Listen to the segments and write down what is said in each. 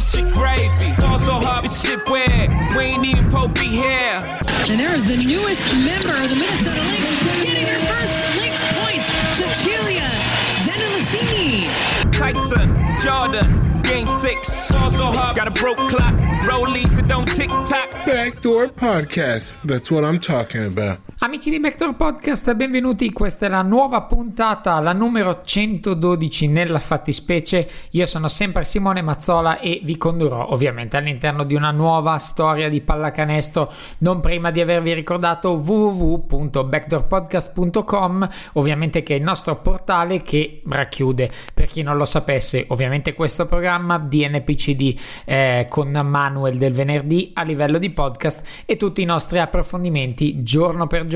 This shit gravy. Ball so hard, this shit weird, we ain't even Pope be here. And there is the newest member of the Minnesota Lynx getting her first Lynx points, Cecilia Zendelicini. Tyson, Jordan, game six. Ball so hard, got a broke clock, rollies that don't tick tock. Backdoor Podcast. That's what I'm talking about. Amici di Backdoor Podcast, benvenuti. Questa è la nuova puntata, la numero 112 nella fattispecie. Io sono sempre Simone Mazzola e vi condurrò ovviamente all'interno di una nuova storia di pallacanestro. Non prima di avervi ricordato www.backdoorpodcast.com, ovviamente che è il nostro portale che racchiude, per chi non lo sapesse, ovviamente questo programma DNPCD eh, con Manuel del venerdì a livello di podcast e tutti i nostri approfondimenti giorno per giorno.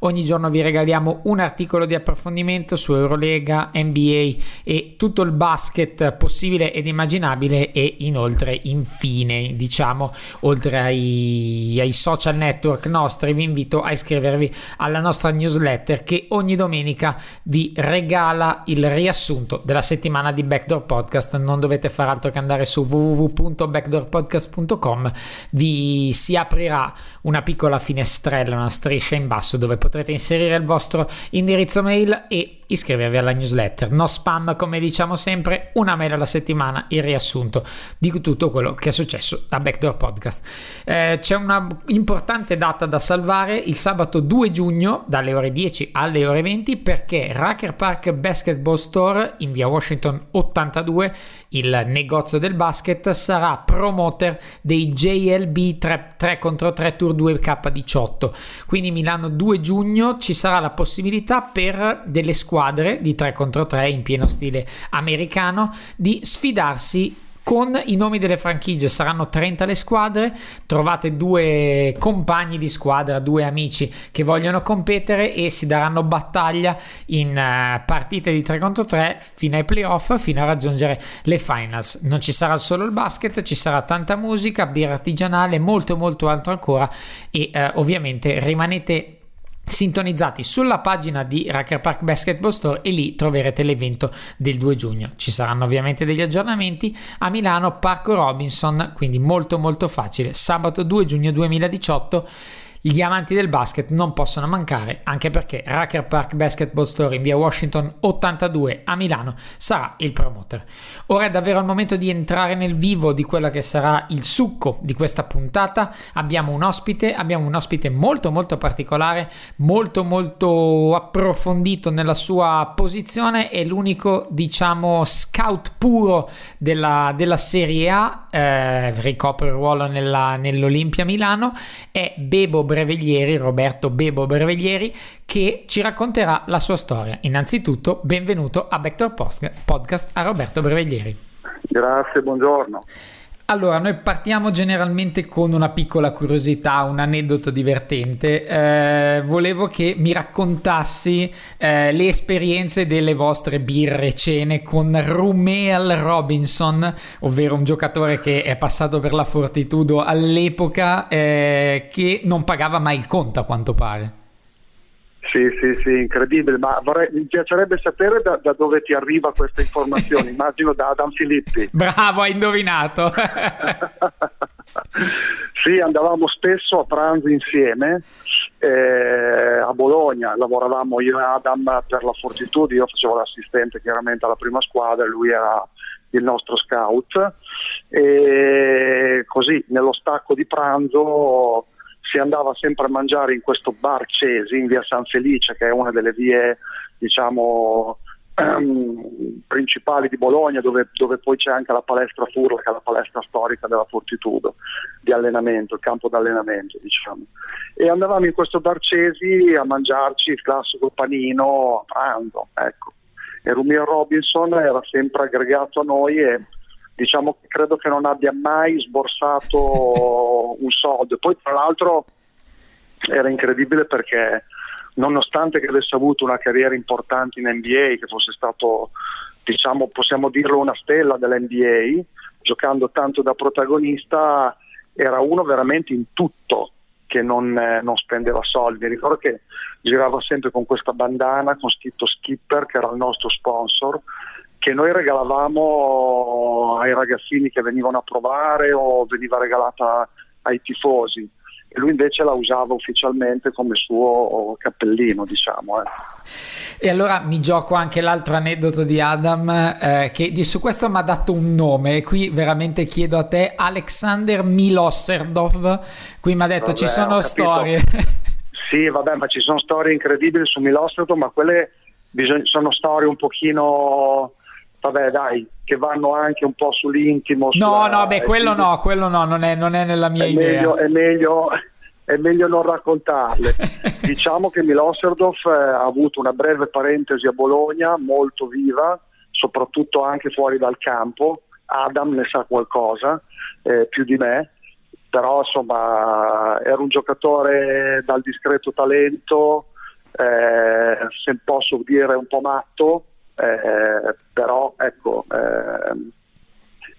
Ogni giorno vi regaliamo un articolo di approfondimento su Eurolega, NBA e tutto il basket possibile ed immaginabile e inoltre, infine, diciamo, oltre ai, ai social network nostri, vi invito a iscrivervi alla nostra newsletter che ogni domenica vi regala il riassunto della settimana di Backdoor Podcast. Non dovete fare altro che andare su www.backdoorpodcast.com, vi si aprirà una piccola finestrella, una striscia in basso dove potrete inserire il vostro indirizzo mail e iscrivervi alla newsletter. No spam, come diciamo sempre, una mail alla settimana, il riassunto di tutto quello che è successo a Backdoor Podcast. Eh, c'è una importante data da salvare il sabato 2 giugno dalle ore 10 alle ore 20 perché Racker Park Basketball Store in via Washington 82 il negozio del basket sarà promoter dei JLB 3, 3 contro 3 Tour 2K18 quindi Milano 2 giugno ci sarà la possibilità per delle squadre di 3 contro 3 in pieno stile americano di sfidarsi con i nomi delle franchigie. Saranno 30 le squadre trovate due compagni di squadra due amici che vogliono competere e si daranno battaglia in uh, partite di 3 contro 3 fino ai playoff fino a raggiungere le finals. Non ci sarà solo il basket ci sarà tanta musica birra artigianale molto molto altro ancora e uh, ovviamente rimanete sintonizzati sulla pagina di Racker Park Basketball Store e lì troverete l'evento del 2 giugno. Ci saranno ovviamente degli aggiornamenti a Milano Parco Robinson, quindi molto molto facile. Sabato 2 giugno 2018 gli amanti del basket non possono mancare, anche perché Racker Park Basketball Store in via Washington 82 a Milano sarà il promoter. Ora è davvero il momento di entrare nel vivo di quello che sarà il succo di questa puntata. Abbiamo un ospite, abbiamo un ospite molto molto particolare, molto molto approfondito nella sua posizione, è l'unico diciamo scout puro della, della Serie A, eh, ricopre il ruolo nella, nell'Olimpia Milano, è Bebo Breveglieri, Roberto Bebo Breveglieri, che ci racconterà la sua storia. Innanzitutto, benvenuto a Backdoor Podcast a Roberto Breveglieri. Grazie, buongiorno. Allora, noi partiamo generalmente con una piccola curiosità, un aneddoto divertente. Eh, volevo che mi raccontassi eh, le esperienze delle vostre birre cene con Rumeal Robinson, ovvero un giocatore che è passato per la Fortitudo all'epoca eh, che non pagava mai il conto a quanto pare. Sì, sì, sì, incredibile, ma vorrei, mi piacerebbe sapere da, da, dove ti arriva questa informazione, immagino da Adam Filippi. Bravo, hai indovinato. sì, andavamo spesso a pranzo insieme, eh, a Bologna, lavoravamo io e Adam per la Fortitudo, io facevo l'assistente chiaramente alla prima squadra e lui era il nostro scout e così nello stacco di pranzo si andava sempre a mangiare in questo bar Cesi in via San Felice, che è una delle vie diciamo ehm, principali di Bologna, dove, dove, poi c'è anche la palestra Furla, che è la palestra storica della Fortitudo di allenamento, il campo d'allenamento, diciamo. E andavamo in questo bar Cesi a mangiarci il classico panino a pranzo, ecco. E Rumir Robinson era sempre aggregato a noi e diciamo che credo che non abbia mai sborsato un soldo. Poi tra l'altro era incredibile perché nonostante che avesse avuto una carriera importante in NBA, che fosse stato, diciamo, possiamo dirlo, una stella dell'NBA, giocando tanto da protagonista, era uno veramente in tutto che non, eh, non spendeva soldi. Ricordo che girava sempre con questa bandana con scritto Skipper, che era il nostro sponsor, che noi regalavamo ai ragazzini che venivano a provare o veniva regalata ai tifosi e lui invece la usava ufficialmente come suo cappellino, diciamo. Eh. E allora mi gioco anche l'altro aneddoto di Adam, eh, che di, su questo mi ha dato un nome, e qui veramente chiedo a te, Alexander Miloserdov, qui mi ha detto vabbè, ci sono storie. sì, vabbè, ma ci sono storie incredibili su Miloserdov, ma quelle bisog- sono storie un pochino vabbè dai, che vanno anche un po' sull'intimo. No, sulla, no, beh, quello quindi, no, quello no, non è, non è nella mia è idea. Meglio, è, meglio, è meglio non raccontarle. diciamo che Miloserdov eh, ha avuto una breve parentesi a Bologna, molto viva, soprattutto anche fuori dal campo. Adam ne sa qualcosa, eh, più di me, però insomma era un giocatore dal discreto talento, eh, se posso dire un po' matto, eh, però ecco, eh,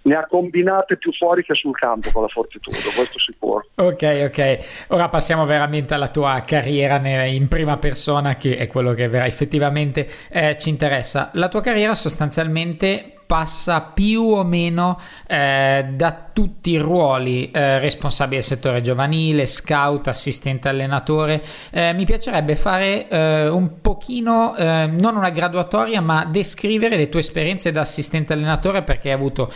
ne ha combinate più fuori che sul campo con la Fortitudo, questo sicuro. Ok, ok. Ora passiamo veramente alla tua carriera in prima persona, che è quello che effettivamente eh, ci interessa. La tua carriera sostanzialmente passa più o meno eh, da tutti i ruoli eh, responsabili del settore giovanile, scout, assistente allenatore. Eh, mi piacerebbe fare eh, un pochino, eh, non una graduatoria, ma descrivere le tue esperienze da assistente allenatore perché hai avuto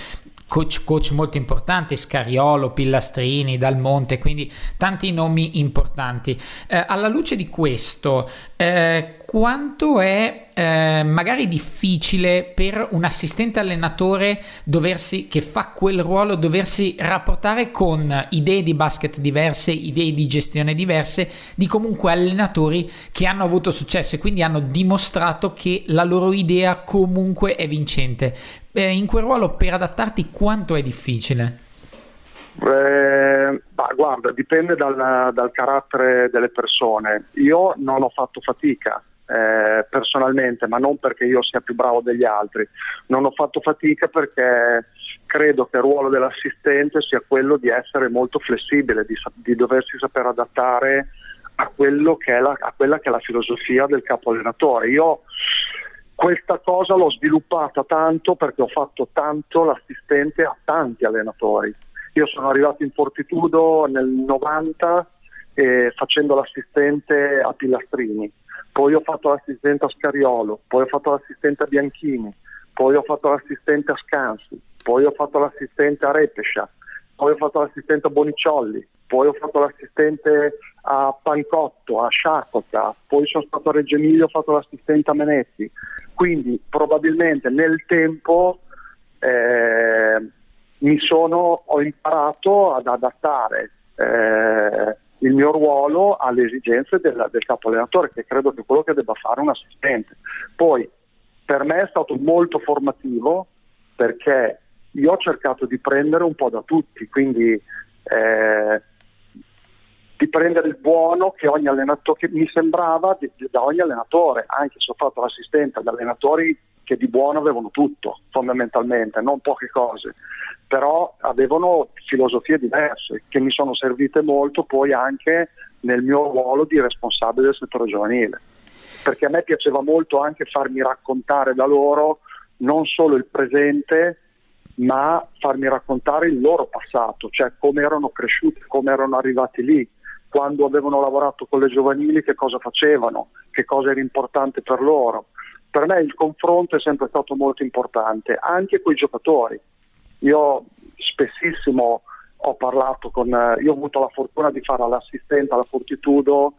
coach, coach molto importanti, Scariolo, Pillastrini, Dal Monte, quindi tanti nomi importanti. Eh, alla luce di questo, eh, quanto è eh, magari difficile per un assistente allenatore doversi, che fa quel ruolo doversi rapportare con idee di basket diverse, idee di gestione diverse, di comunque allenatori che hanno avuto successo e quindi hanno dimostrato che la loro idea comunque è vincente. Eh, in quel ruolo per adattarti quanto è difficile? Eh, bah, guarda, dipende dal, dal, carattere delle persone. Io non ho fatto fatica eh, personalmente, ma non perché io sia più bravo degli altri. Non ho fatto fatica perché credo che il ruolo dell'assistente sia quello di essere molto flessibile, di, di doversi saper adattare a, la, a, quella che è la filosofia del capo allenatore. Io questa cosa l'ho sviluppata tanto perché ho fatto tanto l'assistente a tanti allenatori. Io sono arrivato in Fortitudo nel 90 eh, facendo l'assistente a Pilastrini poi ho fatto l'assistente a Scariolo, poi ho fatto l'assistente a Bianchini, poi ho fatto l'assistente a Scansi, poi ho fatto l'assistente a Repescia, poi ho fatto l'assistente a Boniciolli, poi ho fatto l'assistente a Pancotto, a Sciacota, poi sono stato a Reggio Emilia, ho fatto l'assistente a Menetti. Quindi probabilmente nel tempo eh, mi sono, ho imparato ad adattare eh, il mio ruolo alle esigenze del, del capo allenatore, che credo che quello che debba fare un assistente. Poi per me è stato molto formativo perché io ho cercato di prendere un po' da tutti, quindi eh, di prendere il buono che ogni allenatore che mi sembrava di, di, da ogni allenatore, anche se ho fatto l'assistente ad allenatori che di buono avevano tutto, fondamentalmente, non poche cose. Però avevano filosofie diverse che mi sono servite molto poi anche nel mio ruolo di responsabile del settore giovanile, perché a me piaceva molto anche farmi raccontare da loro non solo il presente, ma farmi raccontare il loro passato, cioè come erano cresciuti, come erano arrivati lì, quando avevano lavorato con le giovanili, che cosa facevano, che cosa era importante per loro. Per me il confronto è sempre stato molto importante, anche con i giocatori io spessissimo ho parlato con, io ho avuto la fortuna di fare l'assistente alla Fortitudo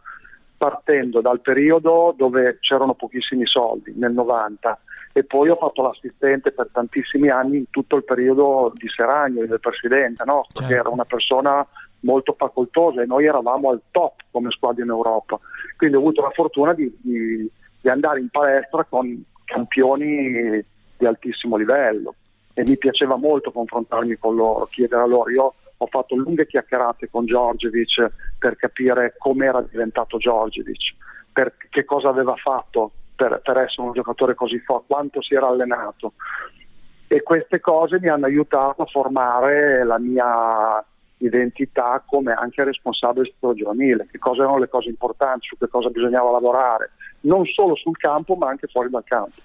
partendo dal periodo dove c'erano pochissimi soldi, nel 90, e poi ho fatto l'assistente per tantissimi anni in tutto il periodo di Seragno, del presidente, no? perché certo. era una persona molto facoltosa e noi eravamo al top come squadra in Europa. Quindi ho avuto la fortuna di, di, di andare in palestra con campioni di altissimo livello e mi piaceva molto confrontarmi con loro, chiedere a loro. Io ho fatto lunghe chiacchierate con Giorgevic per capire com'era diventato Giorgevic, per che cosa aveva fatto per, per essere un giocatore così forte, quanto si era allenato. E queste cose mi hanno aiutato a formare la mia identità come anche responsabile del giovanile, che cosa erano le cose importanti, su che cosa bisognava lavorare, non solo sul campo ma anche fuori dal campo.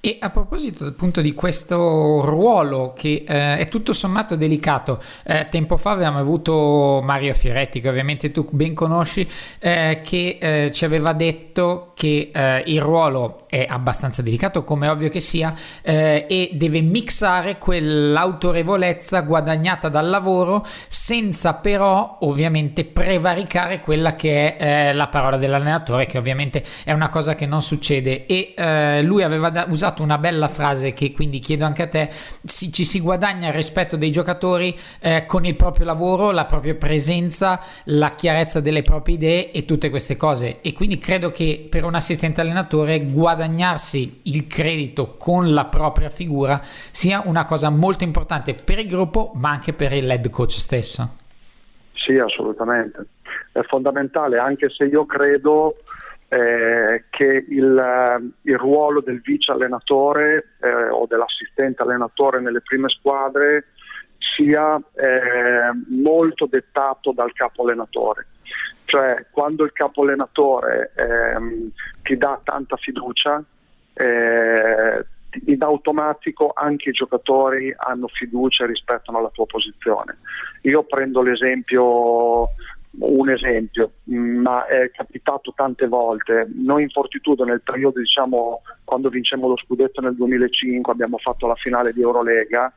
E a proposito appunto di questo ruolo che eh, è tutto sommato delicato, eh, tempo fa avevamo avuto Mario Fioretti, che ovviamente tu ben conosci, eh, che eh, ci aveva detto che eh, il ruolo è abbastanza delicato, come ovvio che sia, eh, e deve mixare quell'autorevolezza guadagnata dal lavoro senza però ovviamente prevaricare quella che è la parola dell'allenatore, che ovviamente è una cosa che non succede. E lui aveva da- usato una bella frase che quindi chiedo anche a te, si, ci si guadagna il rispetto dei giocatori eh, con il proprio lavoro, la propria presenza, la chiarezza delle proprie idee e tutte queste cose e quindi credo che per un assistente allenatore guadagnarsi il credito con la propria figura sia una cosa molto importante per il gruppo ma anche per il head coach stesso. Sì, assolutamente. È fondamentale, anche se io credo eh, che il, il, ruolo del vice allenatore eh, o dell'assistente allenatore nelle prime squadre sia eh, molto dettato dal capo allenatore. Cioè quando il capo allenatore ehm, ti dà tanta fiducia, eh, in automatico anche i giocatori hanno fiducia e rispettano la tua posizione. Io prendo l'esempio un esempio, ma è capitato tante volte. Noi in Fortitudo nel periodo, diciamo, quando vincemmo lo scudetto nel 2005, abbiamo fatto la finale di Eurolega,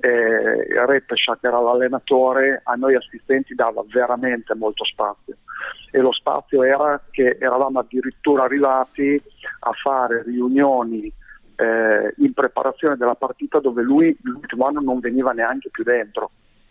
eh, che era l'allenatore, a noi assistenti dava veramente molto spazio e lo spazio era che eravamo addirittura arrivati a fare riunioni eh, in preparazione della partita dove lui l'ultimo anno non veniva neanche più dentro,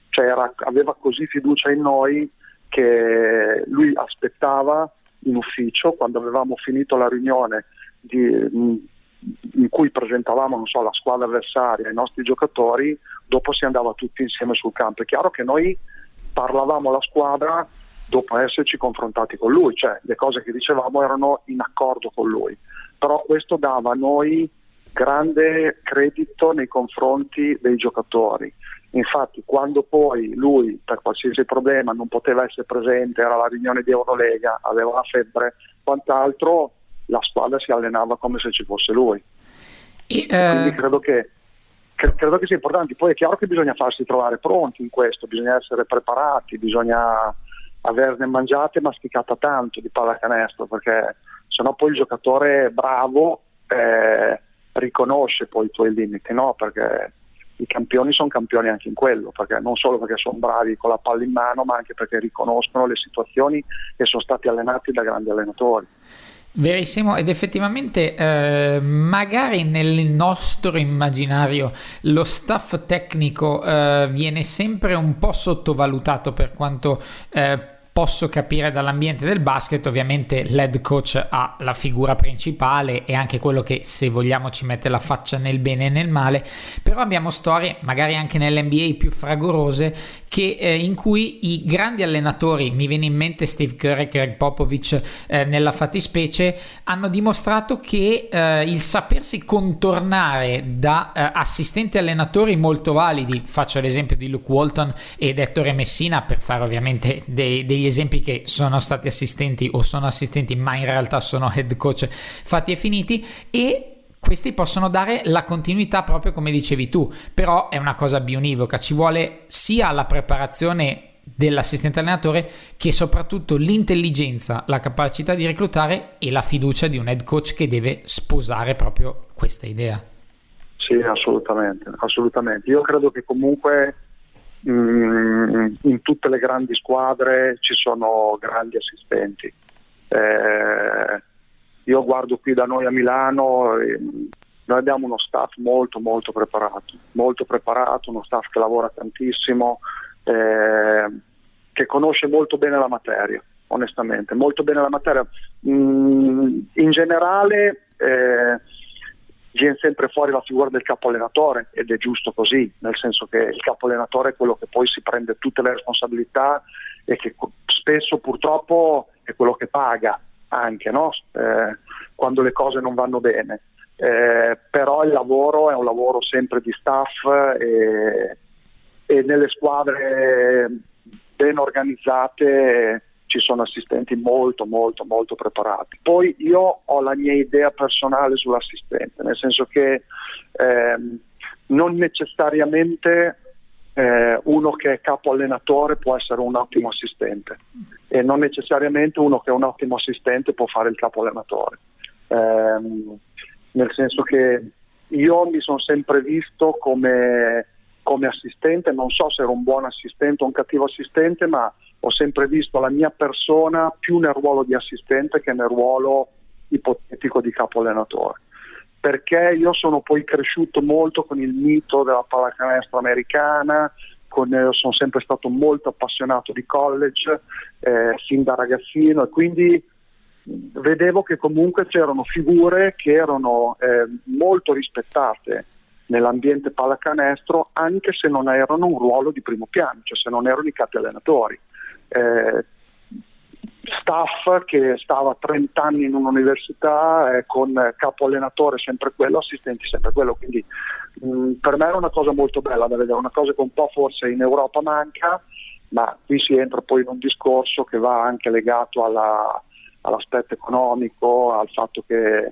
cioè era, aveva così fiducia in noi che lui aspettava in ufficio quando avevamo finito la riunione di, in cui presentavamo so, la squadra avversaria, i nostri giocatori, dopo si andava tutti insieme sul campo. È chiaro che noi parlavamo la squadra dopo esserci confrontati con lui, cioè le cose che dicevamo erano in accordo con lui, però questo dava a noi grande credito nei confronti dei giocatori Infatti quando poi lui per qualsiasi problema non poteva essere presente, era la riunione di Eurolega, aveva la febbre, quant'altro, la squadra si allenava come se ci fosse lui. E, uh... Quindi credo che, credo che sia importante. Poi è chiaro che bisogna farsi trovare pronti in questo, bisogna essere preparati, bisogna averne mangiate e masticata tanto di pallacanestro, perché sennò poi il giocatore bravo eh, riconosce poi i tuoi limiti, no? Perché i campioni sono campioni anche in quello, perché non solo perché sono bravi con la palla in mano, ma anche perché riconoscono le situazioni e sono stati allenati da grandi allenatori. Verissimo, ed effettivamente eh, magari nel nostro immaginario lo staff tecnico eh, viene sempre un po' sottovalutato per quanto eh, posso capire dall'ambiente del basket, ovviamente l'head coach ha la figura principale e anche quello che se vogliamo ci mette la faccia nel bene e nel male, però abbiamo storie, magari anche nell'NBA più fragorose, che, eh, in cui i grandi allenatori, mi viene in mente Steve Curry e Greg Popovich eh, nella fattispecie, hanno dimostrato che eh, il sapersi contornare da eh, assistenti allenatori molto validi, faccio l'esempio di Luke Walton ed Ettore Messina per fare ovviamente dei, degli esempi che sono stati assistenti o sono assistenti ma in realtà sono head coach fatti e finiti e questi possono dare la continuità proprio come dicevi tu, però è una cosa bionivoca, ci vuole sia la preparazione dell'assistente allenatore che soprattutto l'intelligenza, la capacità di reclutare e la fiducia di un head coach che deve sposare proprio questa idea. Sì, assolutamente, assolutamente. Io credo che comunque Mm, in tutte le grandi squadre ci sono grandi assistenti. Eh, io guardo qui da noi a Milano, noi abbiamo uno staff molto molto preparato, molto preparato, uno staff che lavora tantissimo, eh, che conosce molto bene la materia, onestamente, molto bene la materia. Mm, in generale eh, viene sempre fuori la figura del capo allenatore ed è giusto così, nel senso che il capo allenatore è quello che poi si prende tutte le responsabilità e che spesso purtroppo è quello che paga anche no? eh, quando le cose non vanno bene. Eh, però il lavoro è un lavoro sempre di staff e, e nelle squadre ben organizzate ci sono assistenti molto molto molto preparati. Poi io ho la mia idea personale sull'assistente, nel senso che ehm, non necessariamente eh, uno che è capo allenatore può essere un ottimo assistente e non necessariamente uno che è un ottimo assistente può fare il capo allenatore. Eh, nel senso che io mi sono sempre visto come, come assistente, non so se ero un buon assistente o un cattivo assistente, ma ho sempre visto la mia persona più nel ruolo di assistente che nel ruolo ipotetico di capo allenatore. Perché io sono poi cresciuto molto con il mito della pallacanestro americana, con, eh, sono sempre stato molto appassionato di college eh, fin da ragazzino e quindi vedevo che comunque c'erano figure che erano eh, molto rispettate nell'ambiente pallacanestro anche se non erano un ruolo di primo piano, cioè se non erano i capi allenatori. Eh, staff che stava 30 anni in un'università eh, con capo allenatore sempre quello, assistenti sempre quello, quindi mh, mm, per me era una cosa molto bella da vedere, una cosa che un po' forse in Europa manca, ma qui si entra poi in un discorso che va anche legato alla, all'aspetto economico, al fatto che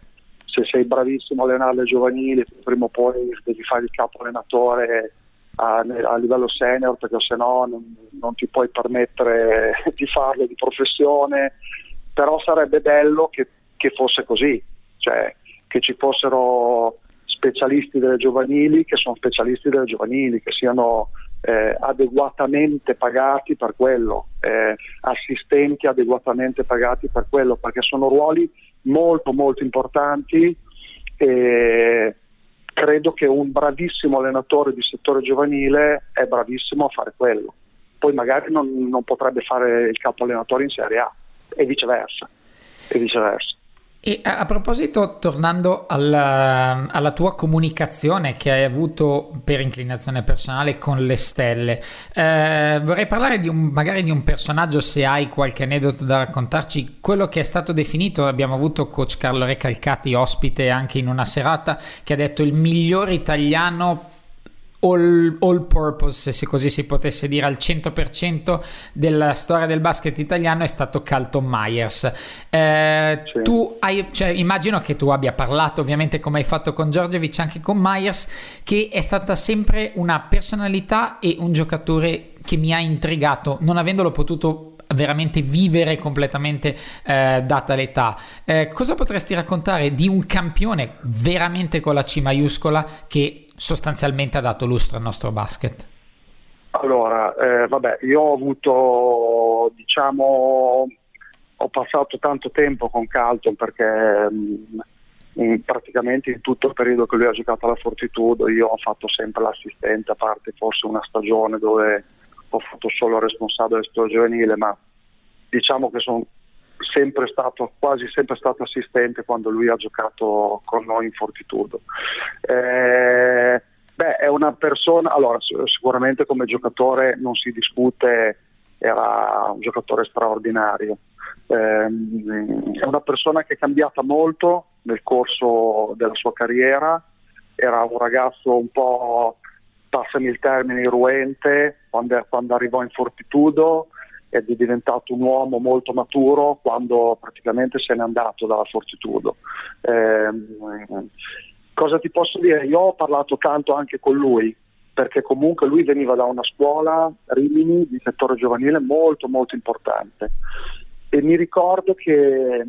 se sei bravissimo a allenare le giovanili, prima o poi devi fare il capo allenatore a, a livello senior perché se no non, non, ti puoi permettere di farlo di professione, però sarebbe bello che, che fosse così, cioè che ci fossero specialisti delle giovanili che sono specialisti delle giovanili, che siano eh, adeguatamente pagati per quello, eh, assistenti adeguatamente pagati per quello, perché sono ruoli molto molto importanti. E, credo che un bravissimo allenatore di settore giovanile è bravissimo a fare quello. Poi magari non, non potrebbe fare il capo allenatore in Serie A e viceversa. E viceversa. E a, proposito, tornando alla, alla, tua comunicazione che hai avuto per inclinazione personale con le stelle, eh, vorrei parlare di un, magari di un personaggio, se hai qualche aneddoto da raccontarci, quello che è stato definito, abbiamo avuto coach Carlo Recalcati ospite anche in una serata, che ha detto il miglior italiano all, all, purpose, se così si potesse dire, al 100% della storia del basket italiano è stato Carlton Myers. Eh, sì. Tu hai, cioè, immagino che tu abbia parlato, ovviamente come hai fatto con Giorgevic, anche con Myers, che è stata sempre una personalità e un giocatore che mi ha intrigato, non avendolo potuto veramente vivere completamente eh, data l'età. Eh, cosa potresti raccontare di un campione veramente con la C maiuscola che sostanzialmente ha dato lustro al nostro basket? Allora, eh, vabbè, io ho avuto, diciamo, ho passato tanto tempo con Calton perché mh, mm, in, praticamente in tutto il periodo che lui ha giocato alla Fortitudo io ho fatto sempre l'assistente, a parte forse una stagione dove ho fatto solo responsabile del giovanile, ma diciamo che sono sempre stato, quasi sempre stato assistente quando lui ha giocato con noi in Fortitudo. Eh, beh, è una persona, allora sicuramente come giocatore non si discute, era un giocatore straordinario. Eh, è una persona che è cambiata molto nel corso della sua carriera, era un ragazzo un po', passami il termine, irruente quando, quando arrivò in Fortitudo, ed è diventato un uomo molto maturo quando praticamente se n'è andato dalla Fortitudo. Eh, cosa ti posso dire? Io ho parlato tanto anche con lui perché comunque lui veniva da una scuola, Rimini, di settore giovanile molto molto importante e mi ricordo che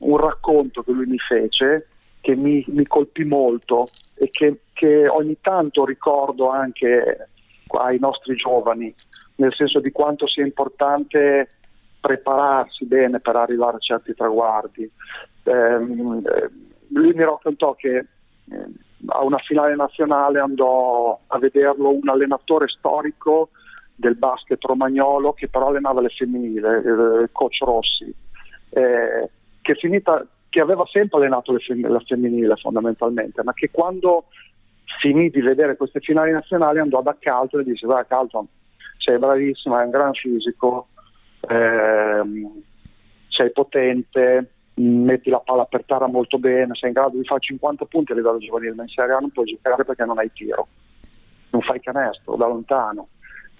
un racconto che lui mi fece che mi, mi colpì molto e che, che ogni tanto ricordo anche ai nostri giovani nel senso di quanto sia importante prepararsi bene per arrivare a certi traguardi. Ehm, eh, lui mi raccontò che eh, a una finale nazionale andò a vederlo un allenatore storico del basket romagnolo che però allenava le femminili, eh, coach Rossi, eh, che finita che aveva sempre allenato fem- la femminile fondamentalmente, ma che quando finì di vedere queste finali nazionali andò da Calton e disse guarda Calton sei bravissima, hai un gran fisico, ehm, sei potente, metti la palla per terra molto bene, sei in grado di fare 50 punti a livello giovanile, ma in Serie A non puoi giocare perché non hai tiro, non fai canestro da lontano.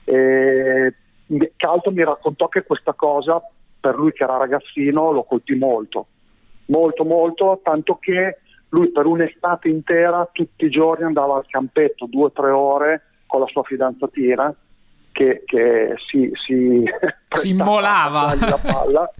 E Calton mi raccontò che questa cosa per lui che era ragazzino lo colpì molto, molto molto, tanto che lui per un'estate intera tutti i giorni andava al campetto due o tre ore con la sua fidanzatina che, che si, si, si immolava la palla,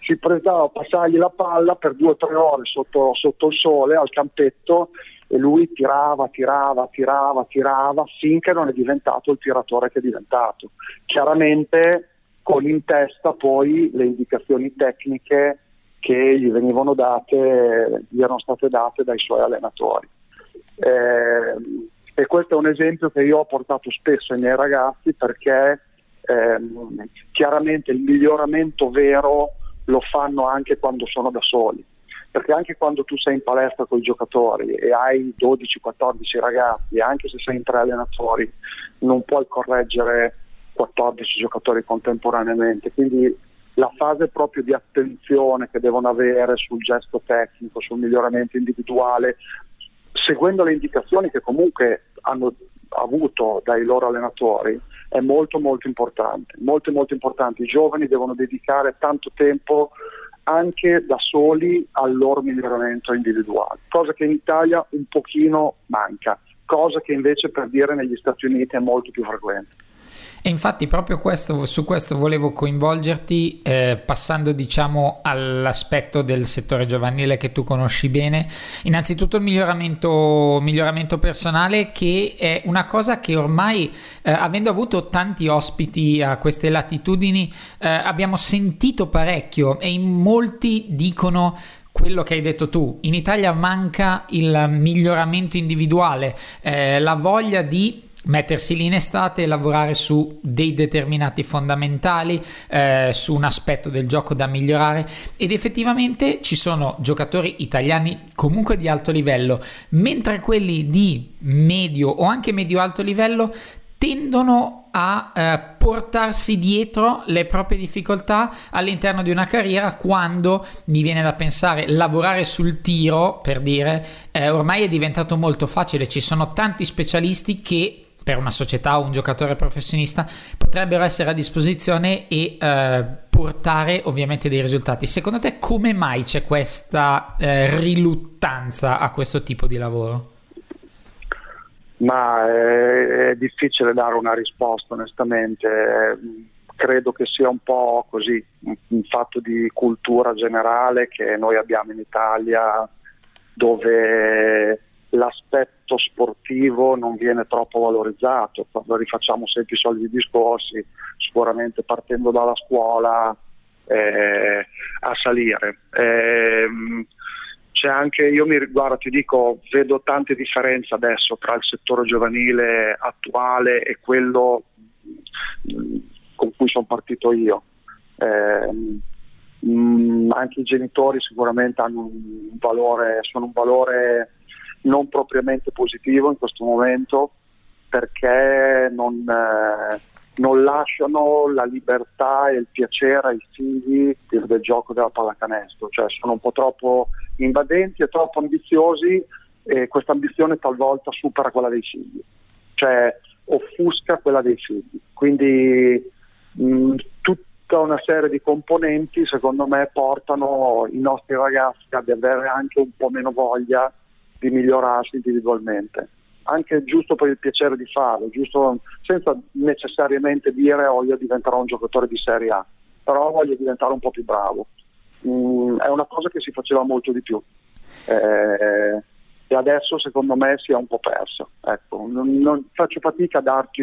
si prestava a passargli la palla per due o tre ore sotto, sotto il sole al campetto e lui tirava, tirava, tirava, tirava finché non è diventato il tiratore che è diventato. Chiaramente con in testa poi le indicazioni tecniche che gli venivano date, gli erano state date dai suoi allenatori. Eh, e questo è un esempio che io ho portato spesso ai miei ragazzi perché ehm, chiaramente il miglioramento vero lo fanno anche quando sono da soli. Perché anche quando tu sei in palestra con i giocatori e hai 12-14 ragazzi, anche se sei in tre allenatori, non puoi correggere 14 giocatori contemporaneamente. Quindi la fase proprio di attenzione che devono avere sul gesto tecnico, sul miglioramento individuale, seguendo le indicazioni che comunque hanno avuto dai loro allenatori, è molto molto importante, molto molto importante. I giovani devono dedicare tanto tempo anche da soli al loro miglioramento individuale, cosa che in Italia un pochino manca, cosa che invece per dire negli Stati Uniti è molto più frequente. E infatti proprio questo, su questo volevo coinvolgerti eh, passando diciamo all'aspetto del settore giovanile che tu conosci bene. Innanzitutto il miglioramento, miglioramento personale che è una cosa che ormai eh, avendo avuto tanti ospiti a queste latitudini eh, abbiamo sentito parecchio e in molti dicono quello che hai detto tu, in Italia manca il miglioramento individuale, eh, la voglia di mettersi lì in estate e lavorare su dei determinati fondamentali, eh, su un aspetto del gioco da migliorare. Ed effettivamente ci sono giocatori italiani comunque di alto livello, mentre quelli di medio o anche medio-alto livello tendono a eh, portarsi dietro le proprie difficoltà all'interno di una carriera quando mi viene da pensare lavorare sul tiro per dire eh, ormai è diventato molto facile. Ci sono tanti specialisti che per una società o un giocatore professionista potrebbero essere a disposizione e eh, portare ovviamente dei risultati. Secondo te come mai c'è questa eh, riluttanza a questo tipo di lavoro? Ma è, è difficile dare una risposta onestamente credo che sia un po' così, un fatto di cultura generale che noi abbiamo in Italia dove l'aspetto sportivo non viene troppo valorizzato, quando rifacciamo sempre i soliti discorsi, sicuramente partendo dalla scuola eh, a salire. Eh, c'è anche, io mi guarda, ti dico, vedo tante differenze adesso tra il settore giovanile attuale e quello con cui sono partito io. Eh, mh, anche i genitori sicuramente hanno un valore, sono un valore non propriamente positivo in questo momento perché non, eh, non lasciano la libertà e il piacere ai figli del, gioco della pallacanestro, cioè sono un po' troppo invadenti e troppo ambiziosi e questa ambizione talvolta supera quella dei figli, cioè offusca quella dei figli. Quindi mh, tutta una serie di componenti secondo me portano i nostri ragazzi ad avere anche un po' meno voglia di migliorarsi individualmente, anche giusto per il piacere di farlo, giusto senza necessariamente dire oh io diventerò un giocatore di Serie A, però voglio diventare un po' più bravo. Mm, è una cosa che si faceva molto di più eh, e adesso secondo me si è un po' persa. Ecco, non, non faccio fatica a darti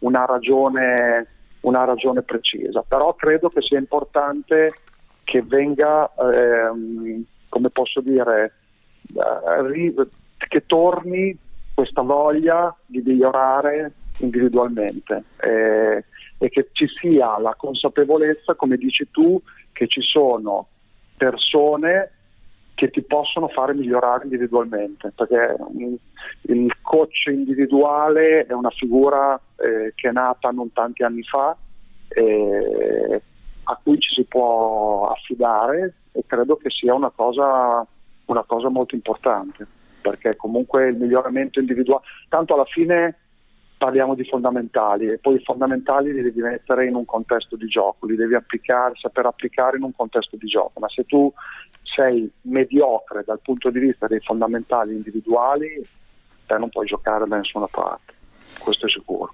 una ragione, una ragione precisa, però credo che sia importante che venga, ehm, come posso dire, che torni questa voglia di migliorare individualmente eh, e che ci sia la consapevolezza, come dici tu, che ci sono persone che ti possono fare migliorare individualmente, perché il coach individuale è una figura eh, che è nata non tanti anni fa, eh, a cui ci si può affidare e credo che sia una cosa, una cosa molto importante, perché comunque il miglioramento individuale, tanto alla fine parliamo di fondamentali e poi i fondamentali li devi mettere in un contesto di gioco, li devi applicare, saper applicare in un contesto di gioco, ma se tu sei mediocre dal punto di vista dei fondamentali individuali, te non puoi giocare da nessuna parte, questo è sicuro.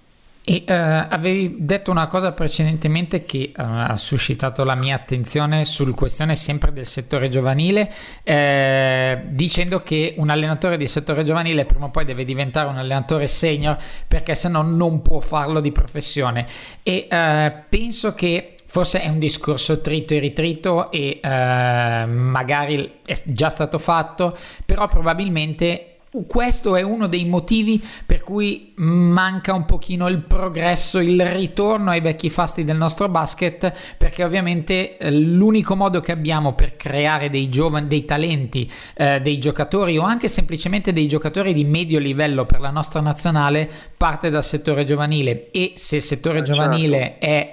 E uh, avevi detto una cosa precedentemente che uh, ha suscitato la mia attenzione sul questione sempre del settore giovanile, eh, dicendo che un allenatore di settore giovanile prima o poi deve diventare un allenatore senior perché se no non può farlo di professione. E uh, penso che forse è un discorso trito e ritrito e magari è già stato fatto, però probabilmente questo è uno dei motivi per cui manca un pochino il progresso, il ritorno ai vecchi fasti del nostro basket, perché ovviamente eh, l'unico modo che abbiamo per creare dei giovani, dei talenti, eh, dei giocatori o anche semplicemente dei giocatori di medio livello per la nostra nazionale parte dal settore giovanile e se il settore eh, giovanile certo. è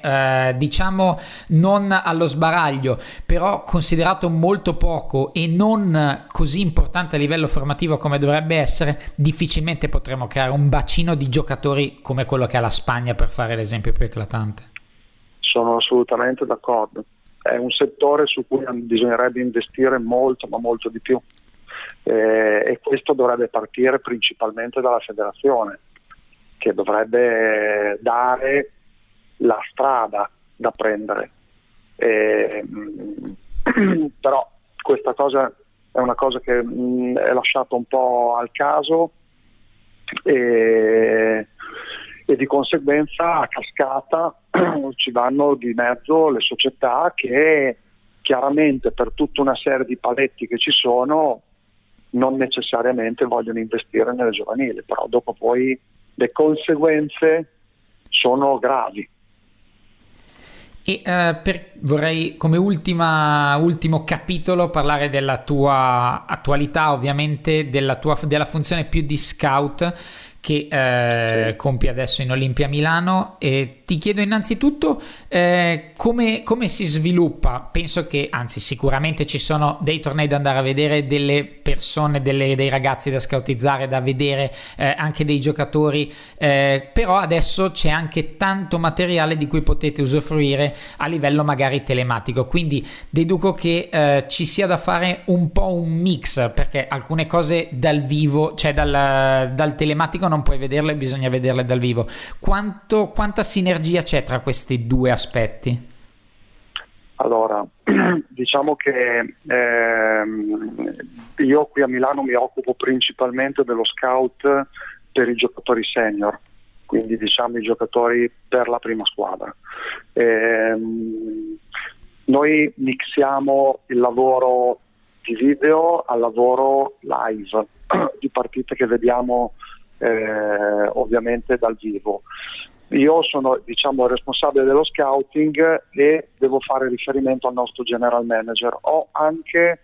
eh, diciamo non allo sbaraglio, però considerato molto poco e non così importante a livello formativo come dovrebbe dovrebbe essere, difficilmente potremo creare un bacino di giocatori come quello che ha la Spagna, per fare l'esempio più eclatante. Sono assolutamente d'accordo. È un settore su cui bisognerebbe investire molto, ma molto di più. Eh, e questo dovrebbe partire principalmente dalla federazione, che dovrebbe dare la strada da prendere. Eh, però questa cosa è una cosa che mh, mm, è lasciata un po' al caso e, e di conseguenza a cascata ci vanno di mezzo le società che chiaramente per tutta una serie di paletti che ci sono non necessariamente vogliono investire nelle giovanili, però dopo poi le conseguenze sono gravi. E uh, per, vorrei come ultima, ultimo capitolo parlare della tua attualità, ovviamente della, tua, della funzione più di scout che eh, compie adesso in Olimpia Milano. E ti chiedo innanzitutto eh, come, come, si sviluppa, penso che anzi sicuramente ci sono dei tornei da andare a vedere, delle persone, delle, dei ragazzi da scoutizzare, da vedere eh, anche dei giocatori, eh, però adesso c'è anche tanto materiale di cui potete usufruire a livello magari telematico, quindi deduco che eh, ci sia da fare un po' un mix perché alcune cose dal vivo, cioè dal, dal telematico non puoi vederle, bisogna vederle dal vivo. Quanto, quanta sinergia c'è tra questi due aspetti? Allora, diciamo che ehm, io qui a Milano mi occupo principalmente dello scout per i giocatori senior, quindi diciamo i giocatori per la prima squadra. Ehm, noi mixiamo il lavoro di video al lavoro live di partite che vediamo eh, ovviamente dal vivo. Io sono diciamo, responsabile dello scouting e devo fare riferimento al nostro general manager. Ho anche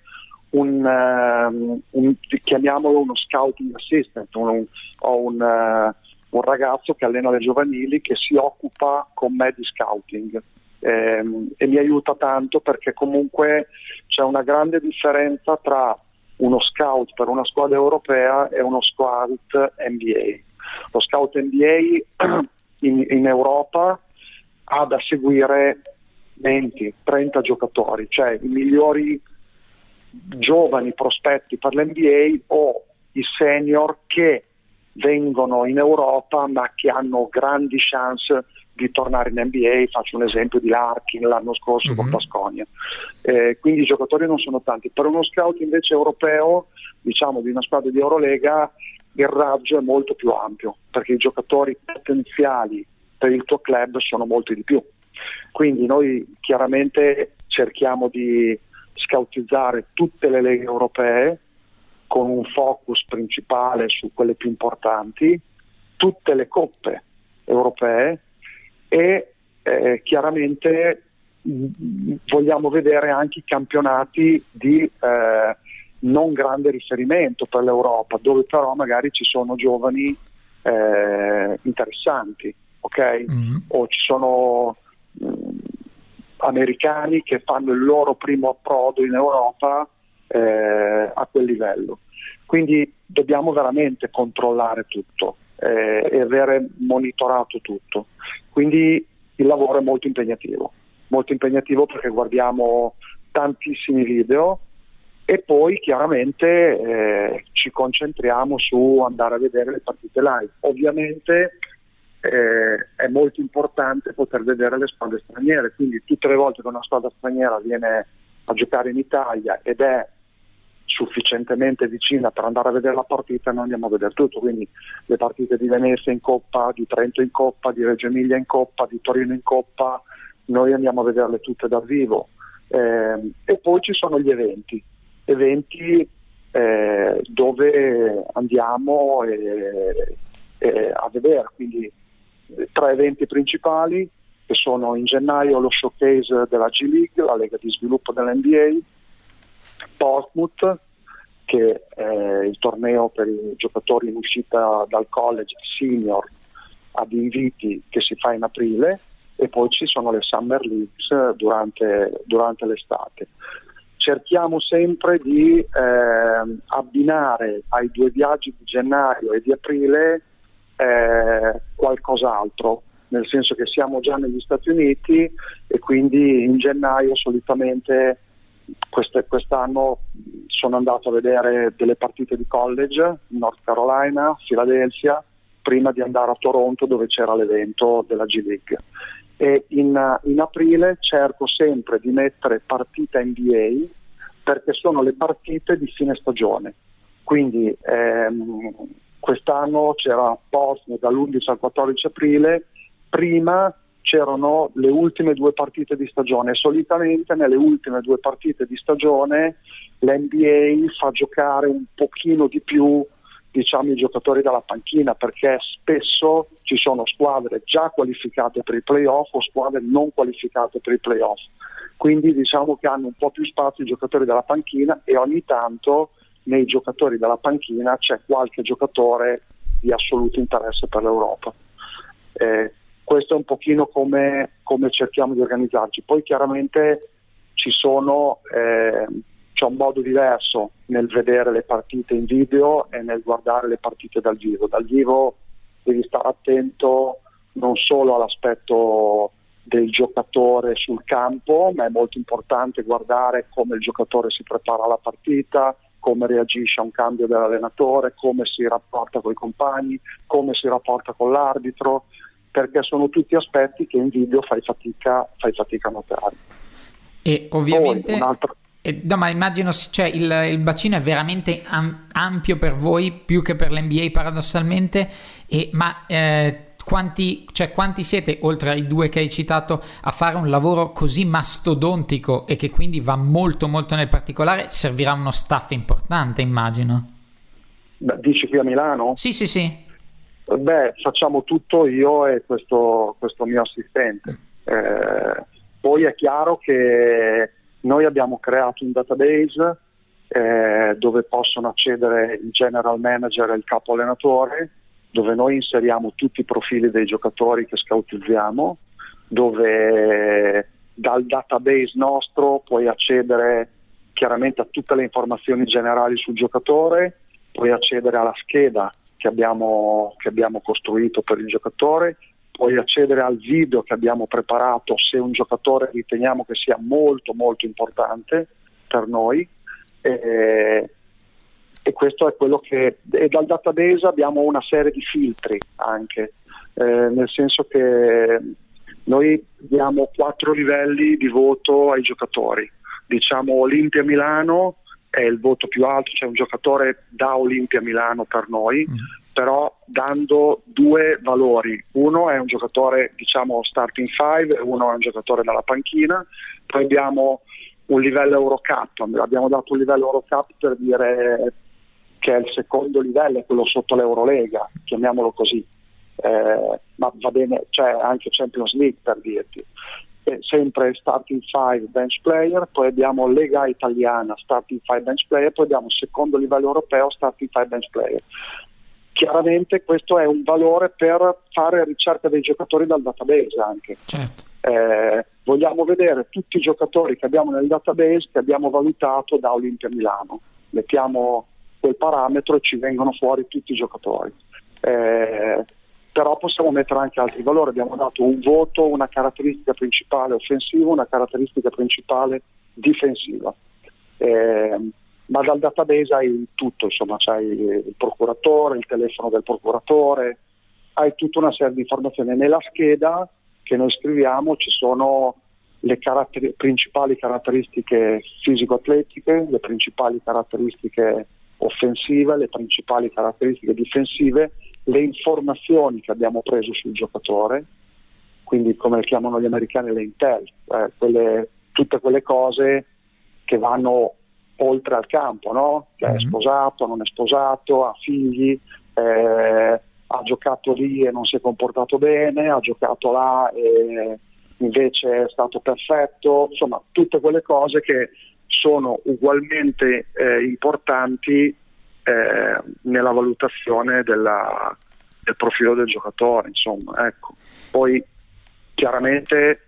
un, um, un chiamiamolo uno scouting assistant, un, ho un, uh, un, ragazzo che allena le giovanili che si occupa con me di scouting eh, e mi aiuta tanto perché comunque c'è una grande differenza tra uno scout per una squadra europea e uno scout NBA. Lo scout NBA in, in Europa ha da seguire 20-30 giocatori, cioè i migliori giovani prospetti per l'NBA o i senior che vengono in Europa ma che hanno grandi chance di tornare in NBA, faccio un esempio di Larkin l'anno scorso mm-hmm. con Pasconia. Eh, quindi i giocatori non sono tanti. Per uno scout invece europeo, diciamo di una squadra di Eurolega, il raggio è molto più ampio, perché i giocatori potenziali per il tuo club sono molti di più. Quindi noi chiaramente cerchiamo di scoutizzare tutte le leghe europee con un focus principale su quelle più importanti, tutte le coppe europee e eh, chiaramente mh, vogliamo vedere anche i campionati di, eh, non grande riferimento per l'Europa, dove però magari ci sono giovani eh, interessanti, ok? Mm. O ci sono mh, mm, americani che fanno il loro primo approdo in Europa eh, a quel livello. Quindi dobbiamo veramente controllare tutto eh, e avere monitorato tutto. Quindi il lavoro è molto impegnativo, molto impegnativo perché guardiamo tantissimi video e poi chiaramente eh, ci concentriamo su andare a vedere le partite live. Ovviamente eh, è molto importante poter vedere le squadre straniere, quindi tutte le volte che una squadra straniera viene a giocare in Italia ed è sufficientemente vicina per andare a vedere la partita, noi andiamo a vedere tutto, quindi le partite di Venezia in Coppa, di Trento in Coppa, di Reggio Emilia in Coppa, di Torino in Coppa, noi andiamo a vederle tutte dal vivo. Eh, e poi ci sono gli eventi, eventi eh, dove andiamo e, e a vedere, quindi tre eventi principali che sono in gennaio lo showcase della G League, la lega di sviluppo dell'NBA, Portsmouth, che è il torneo per i giocatori in uscita dal college senior ad inviti che si fa in aprile e poi ci sono le Summer Leagues durante, durante l'estate. Cerchiamo sempre di eh, abbinare ai due viaggi di gennaio e di aprile eh, qualcos'altro, nel senso che siamo già negli Stati Uniti e quindi in gennaio solitamente queste, quest'anno sono andato a vedere delle partite di college in North Carolina, Philadelphia, prima di andare a Toronto dove c'era l'evento della G League. E in, in aprile cerco sempre di mettere partita NBA perché sono le partite di fine stagione. Quindi ehm, quest'anno c'era post dall'11 al 14 aprile, prima c'erano le ultime due partite di stagione. Solitamente nelle ultime due partite di stagione l'NBA fa giocare un pochino di più diciamo, i giocatori dalla panchina perché spesso ci sono squadre già qualificate per i playoff o squadre non qualificate per i playoff. Quindi diciamo che hanno un po' più spazio i giocatori dalla panchina e ogni tanto nei giocatori dalla panchina c'è qualche giocatore di assoluto interesse per l'Europa. Eh, questo è un pochino come, come, cerchiamo di organizzarci. Poi chiaramente sono, eh, c'è un modo diverso nel vedere le partite in video e nel guardare le partite dal vivo. Dal vivo devi stare attento non solo all'aspetto del giocatore sul campo, ma è molto importante guardare come il giocatore si prepara alla partita, come reagisce a un cambio dell'allenatore, come si rapporta con i compagni, come si rapporta con l'arbitro perché sono tutti aspetti che in video fai fatica, fai fatica a notare. E ovviamente... Poi, eh, no, ma immagino, cioè, il, il, bacino è veramente am- ampio per voi, più che per l'NBA paradossalmente, e, ma eh, quanti, cioè, quanti, siete, oltre ai due che hai citato, a fare un lavoro così mastodontico e che quindi va molto molto nel particolare? Servirà uno staff importante, immagino. Beh, dici qui a Milano? Sì, sì, sì. Beh, facciamo tutto io e questo, questo mio assistente. Eh, poi è chiaro che noi abbiamo creato un database eh, dove possono accedere il general manager e il capo allenatore, dove noi inseriamo tutti i profili dei giocatori che scoutizziamo, dove dal database nostro puoi accedere chiaramente a tutte le informazioni generali sul giocatore, puoi accedere alla scheda che abbiamo, che abbiamo costruito per il giocatore, puoi accedere al video che abbiamo preparato se un giocatore riteniamo che sia molto molto importante per noi. E, e questo è quello che e dal database abbiamo una serie di filtri anche eh, nel senso che noi diamo quattro livelli di voto ai giocatori. Diciamo Olimpia Milano è il voto più alto, c'è un giocatore da Olimpia Milano per noi, mm. però dando due valori. Uno è un giocatore diciamo starting five uno è un giocatore dalla panchina, poi abbiamo un livello Eurocup, abbiamo dato un livello Eurocup per dire che è il secondo livello, è quello sotto l'Eurolega, chiamiamolo così, eh, ma va bene, c'è anche Champions League per dirti. Sempre starting 5 bench player, poi abbiamo Lega Italiana starting 5 bench player, poi abbiamo secondo livello europeo starting 5 bench player. Chiaramente questo è un valore per fare ricerca dei giocatori dal database anche. Certo. Eh, vogliamo vedere tutti i giocatori che abbiamo nel database che abbiamo valutato da Olimpia Milano. Mettiamo quel parametro e ci vengono fuori tutti i giocatori. Eh, però possiamo mettere anche altri valori. Abbiamo dato un voto, una caratteristica principale offensiva, una caratteristica principale difensiva. Eh, ma dal database hai tutto, insomma, c'hai il procuratore, il telefono del procuratore, hai tutta una serie di informazioni. Nella scheda che noi scriviamo ci sono le caratter- principali caratteristiche fisico-atletiche, le principali caratteristiche offensive, le principali caratteristiche difensive, le informazioni che abbiamo preso sul giocatore, quindi come le chiamano gli americani le intel, eh, quelle, tutte quelle cose che vanno oltre al campo, no? Che è Mhm. sposato, non è sposato, ha figli, eh, ha giocato lì e non si è comportato bene, ha giocato là e invece è stato perfetto, insomma tutte quelle cose che sono ugualmente eh, importanti eh, nella valutazione della- del profilo del giocatore, insomma, ecco. Poi chiaramente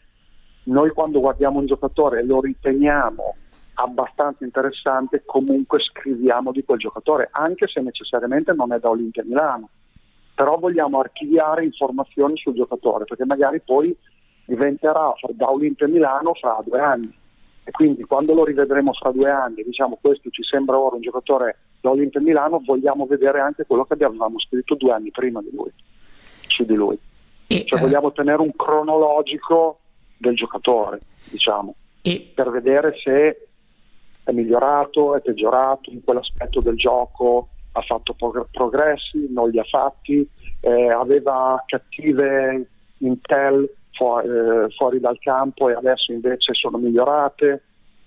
noi quando guardiamo un giocatore e lo riteniamo abbastanza interessante, comunque scriviamo di quel giocatore, anche se necessariamente non è da Olimpia Milano. Però vogliamo archiviare informazioni sul giocatore, perché magari poi diventerà da Olimpia Milano fra due anni. E quindi quando lo rivedremo fra due anni, diciamo questo ci sembra ora un giocatore da Olimpia Milano, vogliamo vedere anche quello che avevamo scritto due anni prima di lui, su di lui. E, Cioè eh, vogliamo tenere un cronologico del giocatore, diciamo, e per vedere se è migliorato, è peggiorato in quell'aspetto del gioco, ha fatto prog- progressi, non li ha fatti, eh, aveva cattive intel fu- eh, fuori dal campo e adesso invece sono migliorate.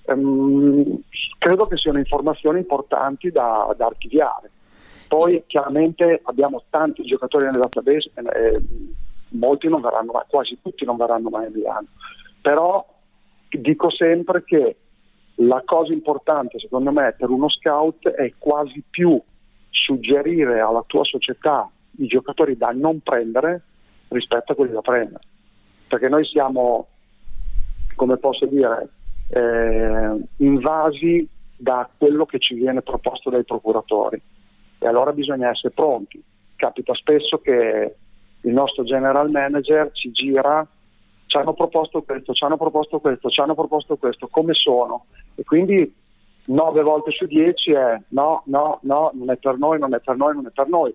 Ehm, credo che siano informazioni importanti da, da archiviare. Poi chiaramente abbiamo tanti giocatori nel database, eh, molti non verranno mai, quasi tutti non verranno mai a Milano, però dico sempre che la cosa importante secondo me per uno scout è quasi più suggerire alla tua società i giocatori da non prendere rispetto a quelli da prendere, perché noi siamo, come posso dire, eh, invasi da quello che ci viene proposto dai procuratori e allora bisogna essere pronti. Capita spesso che il nostro general manager ci gira, ci hanno proposto questo, ci hanno proposto questo, ci hanno proposto questo, come sono? E quindi nove volte su dieci è no, no, no, non è per noi, non è per noi, non è per noi.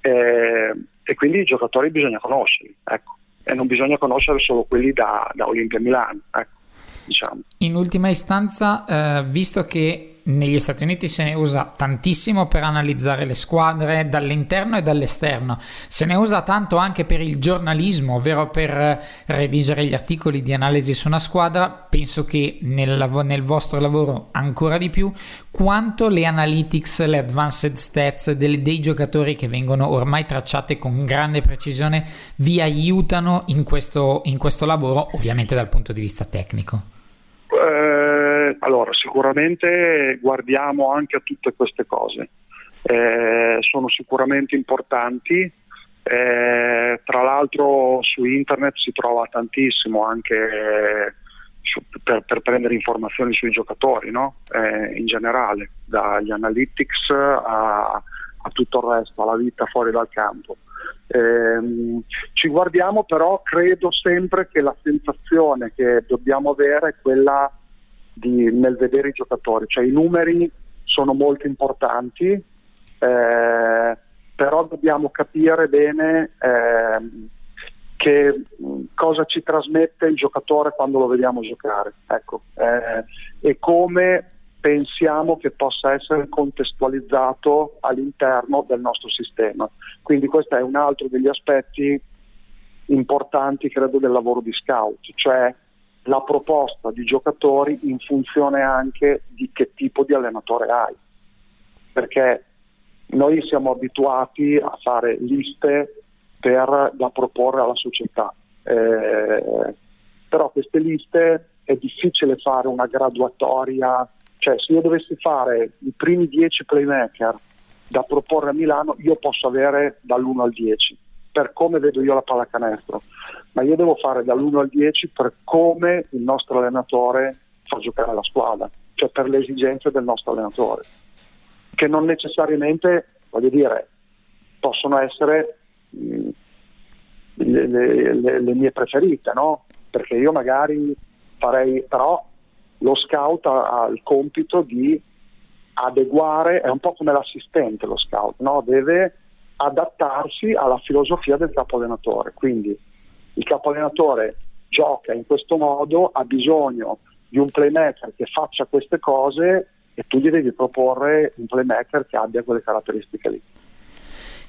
Eh, e quindi i giocatori bisogna conoscerli, ecco. E non bisogna conoscere solo quelli da, da Olimpia Milano, ecco, diciamo. In ultima istanza, eh, visto che negli Stati Uniti se ne usa tantissimo per analizzare le squadre dall'interno e dall'esterno, se ne usa tanto anche per il giornalismo, ovvero per eh, redigere gli articoli di analisi su una squadra, penso che nel, nel vostro lavoro ancora di più, quanto le analytics, le advanced stats delle- dei giocatori che vengono ormai tracciate con grande precisione vi aiutano in questo, in questo lavoro, ovviamente dal punto di vista tecnico. Eh, sicuramente guardiamo anche a tutte queste cose. Eh, sono sicuramente importanti. Eh, tra l'altro su internet si trova tantissimo anche eh, su- per, per prendere informazioni sui giocatori, no? Eh, in generale, dagli analytics a, a tutto il resto, alla vita fuori dal campo. Ehm, ci guardiamo però, credo sempre che la sensazione che dobbiamo avere è quella di, nel vedere i giocatori, cioè i numeri sono molto importanti, eh, però dobbiamo capire bene ehm, che mh, cosa ci trasmette il giocatore quando lo vediamo giocare, ecco, eh, e come pensiamo che possa essere contestualizzato all'interno del nostro sistema. Quindi questo è un altro degli aspetti importanti, credo, del lavoro di scout, cioè la proposta di giocatori in funzione anche di che tipo di allenatore hai. Perché noi siamo abituati a fare liste per, da proporre alla società. Eh, però queste liste è difficile fare una graduatoria, cioè se io dovessi fare i primi 10 playmaker da proporre a Milano, io posso avere dall'1 al 10 per come vedo io la pallacanestro, ma io devo fare dall'1 al 10 per come il nostro allenatore fa giocare la squadra, cioè per le esigenze del nostro allenatore, che non necessariamente, voglio dire, possono essere mh, le, le, le, mie preferite, no? Perché io magari farei, però lo scout ha, ha il compito di adeguare, è un po' come l'assistente lo scout, no? deve adattarsi alla filosofia del capo allenatore. Quindi il capo allenatore gioca in questo modo, ha bisogno di un playmaker che faccia queste cose e tu gli devi proporre un playmaker che abbia quelle caratteristiche lì.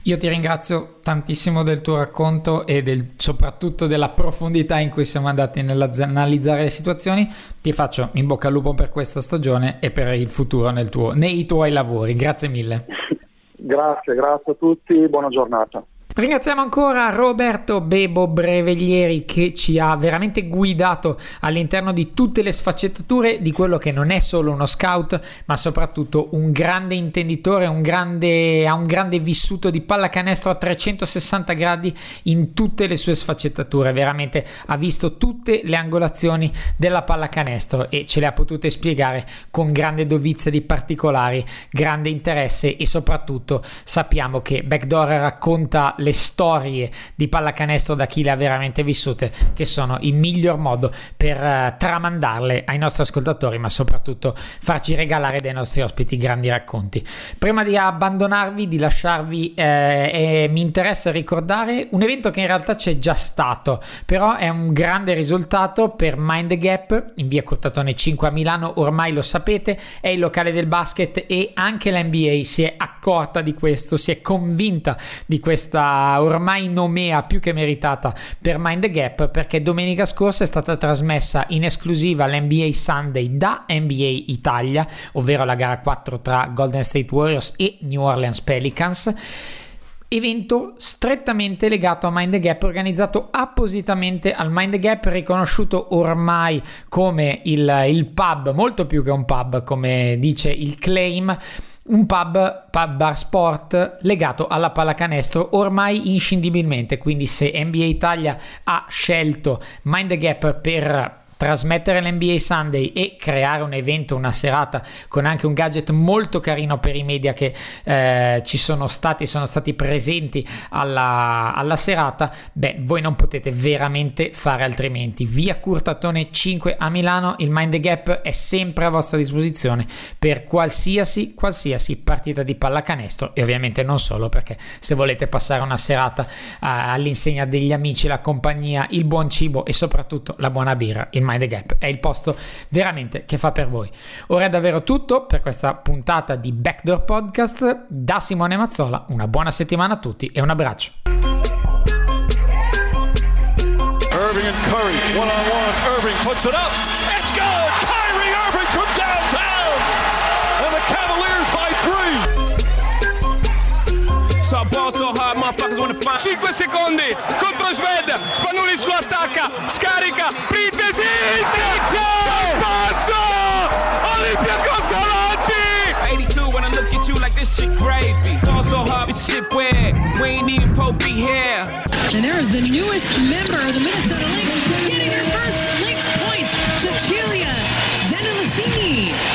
Io ti ringrazio tantissimo del tuo racconto e del, soprattutto della profondità in cui siamo andati nell'analizzare le situazioni. Ti faccio in bocca al lupo per questa stagione e per il futuro tuo, nei tuoi lavori. Grazie mille. grazie, grazie a tutti, buona giornata. Ringraziamo ancora Roberto Bebo Breveglieri che ci ha veramente guidato all'interno di tutte le sfaccettature di quello che non è solo uno scout, ma soprattutto un grande intenditore, un grande, ha un grande vissuto di pallacanestro a 360 gradi in tutte le sue sfaccettature. Veramente ha visto tutte le angolazioni della pallacanestro e ce le ha potute spiegare con grande dovizia di particolari, grande interesse e soprattutto sappiamo che Backdoor racconta le storie di pallacanestro da chi le ha veramente vissute, che sono il miglior modo per uh, tramandarle ai nostri ascoltatori, ma soprattutto farci regalare dai nostri ospiti grandi racconti. Prima di abbandonarvi, di lasciarvi, eh, mi interessa ricordare un evento che in realtà c'è già stato, però è un grande risultato per Mind the Gap in via Cortatone 5 a Milano, ormai lo sapete, è il locale del basket e anche l'NBA si è accorta di questo, si è convinta di questa ormai nomea più che meritata per Mind the Gap perché domenica scorsa è stata trasmessa in esclusiva l'NBA Sunday da NBA Italia, ovvero la gara 4 tra Golden State Warriors e New Orleans Pelicans. Evento strettamente legato a Mind the Gap, organizzato appositamente al Mind the Gap, riconosciuto ormai come il, il pub, molto più che un pub, come dice il claim un pub, pub bar sport legato alla pallacanestro ormai inscindibilmente. Quindi, se NBA Italia ha scelto Mind the Gap per trasmettere l'NBA Sunday e creare un evento, una serata con anche un gadget molto carino per i media che eh, ci sono stati, sono stati presenti alla, alla, serata, beh, voi non potete veramente fare altrimenti. Via Curtatone 5 a Milano, il Mind the Gap è sempre a vostra disposizione per qualsiasi, qualsiasi partita di pallacanestro e ovviamente non solo perché se volete passare una serata uh, all'insegna degli amici, la compagnia, il buon cibo e soprattutto la buona birra, il Mind the Gap è il posto veramente che fa per voi. Ora è davvero tutto per questa puntata di Backdoor Podcast. Da Simone Mazzola, una buona settimana a tutti e un abbraccio. Irving and Curry, one on one. Irving puts it up. Motherfuckers 5 secondi contro Sved. Spanulis lo attacca, scarica, Printesi, Siccio! Passo! Olympiacos avanti! 82 when I look at you like this shit gravy. Ball so hard, this shit weird. We ain't even Pope be here. And there is the newest member of the Minnesota Lynx getting her first Lynx points, Cecilia Zendelicini.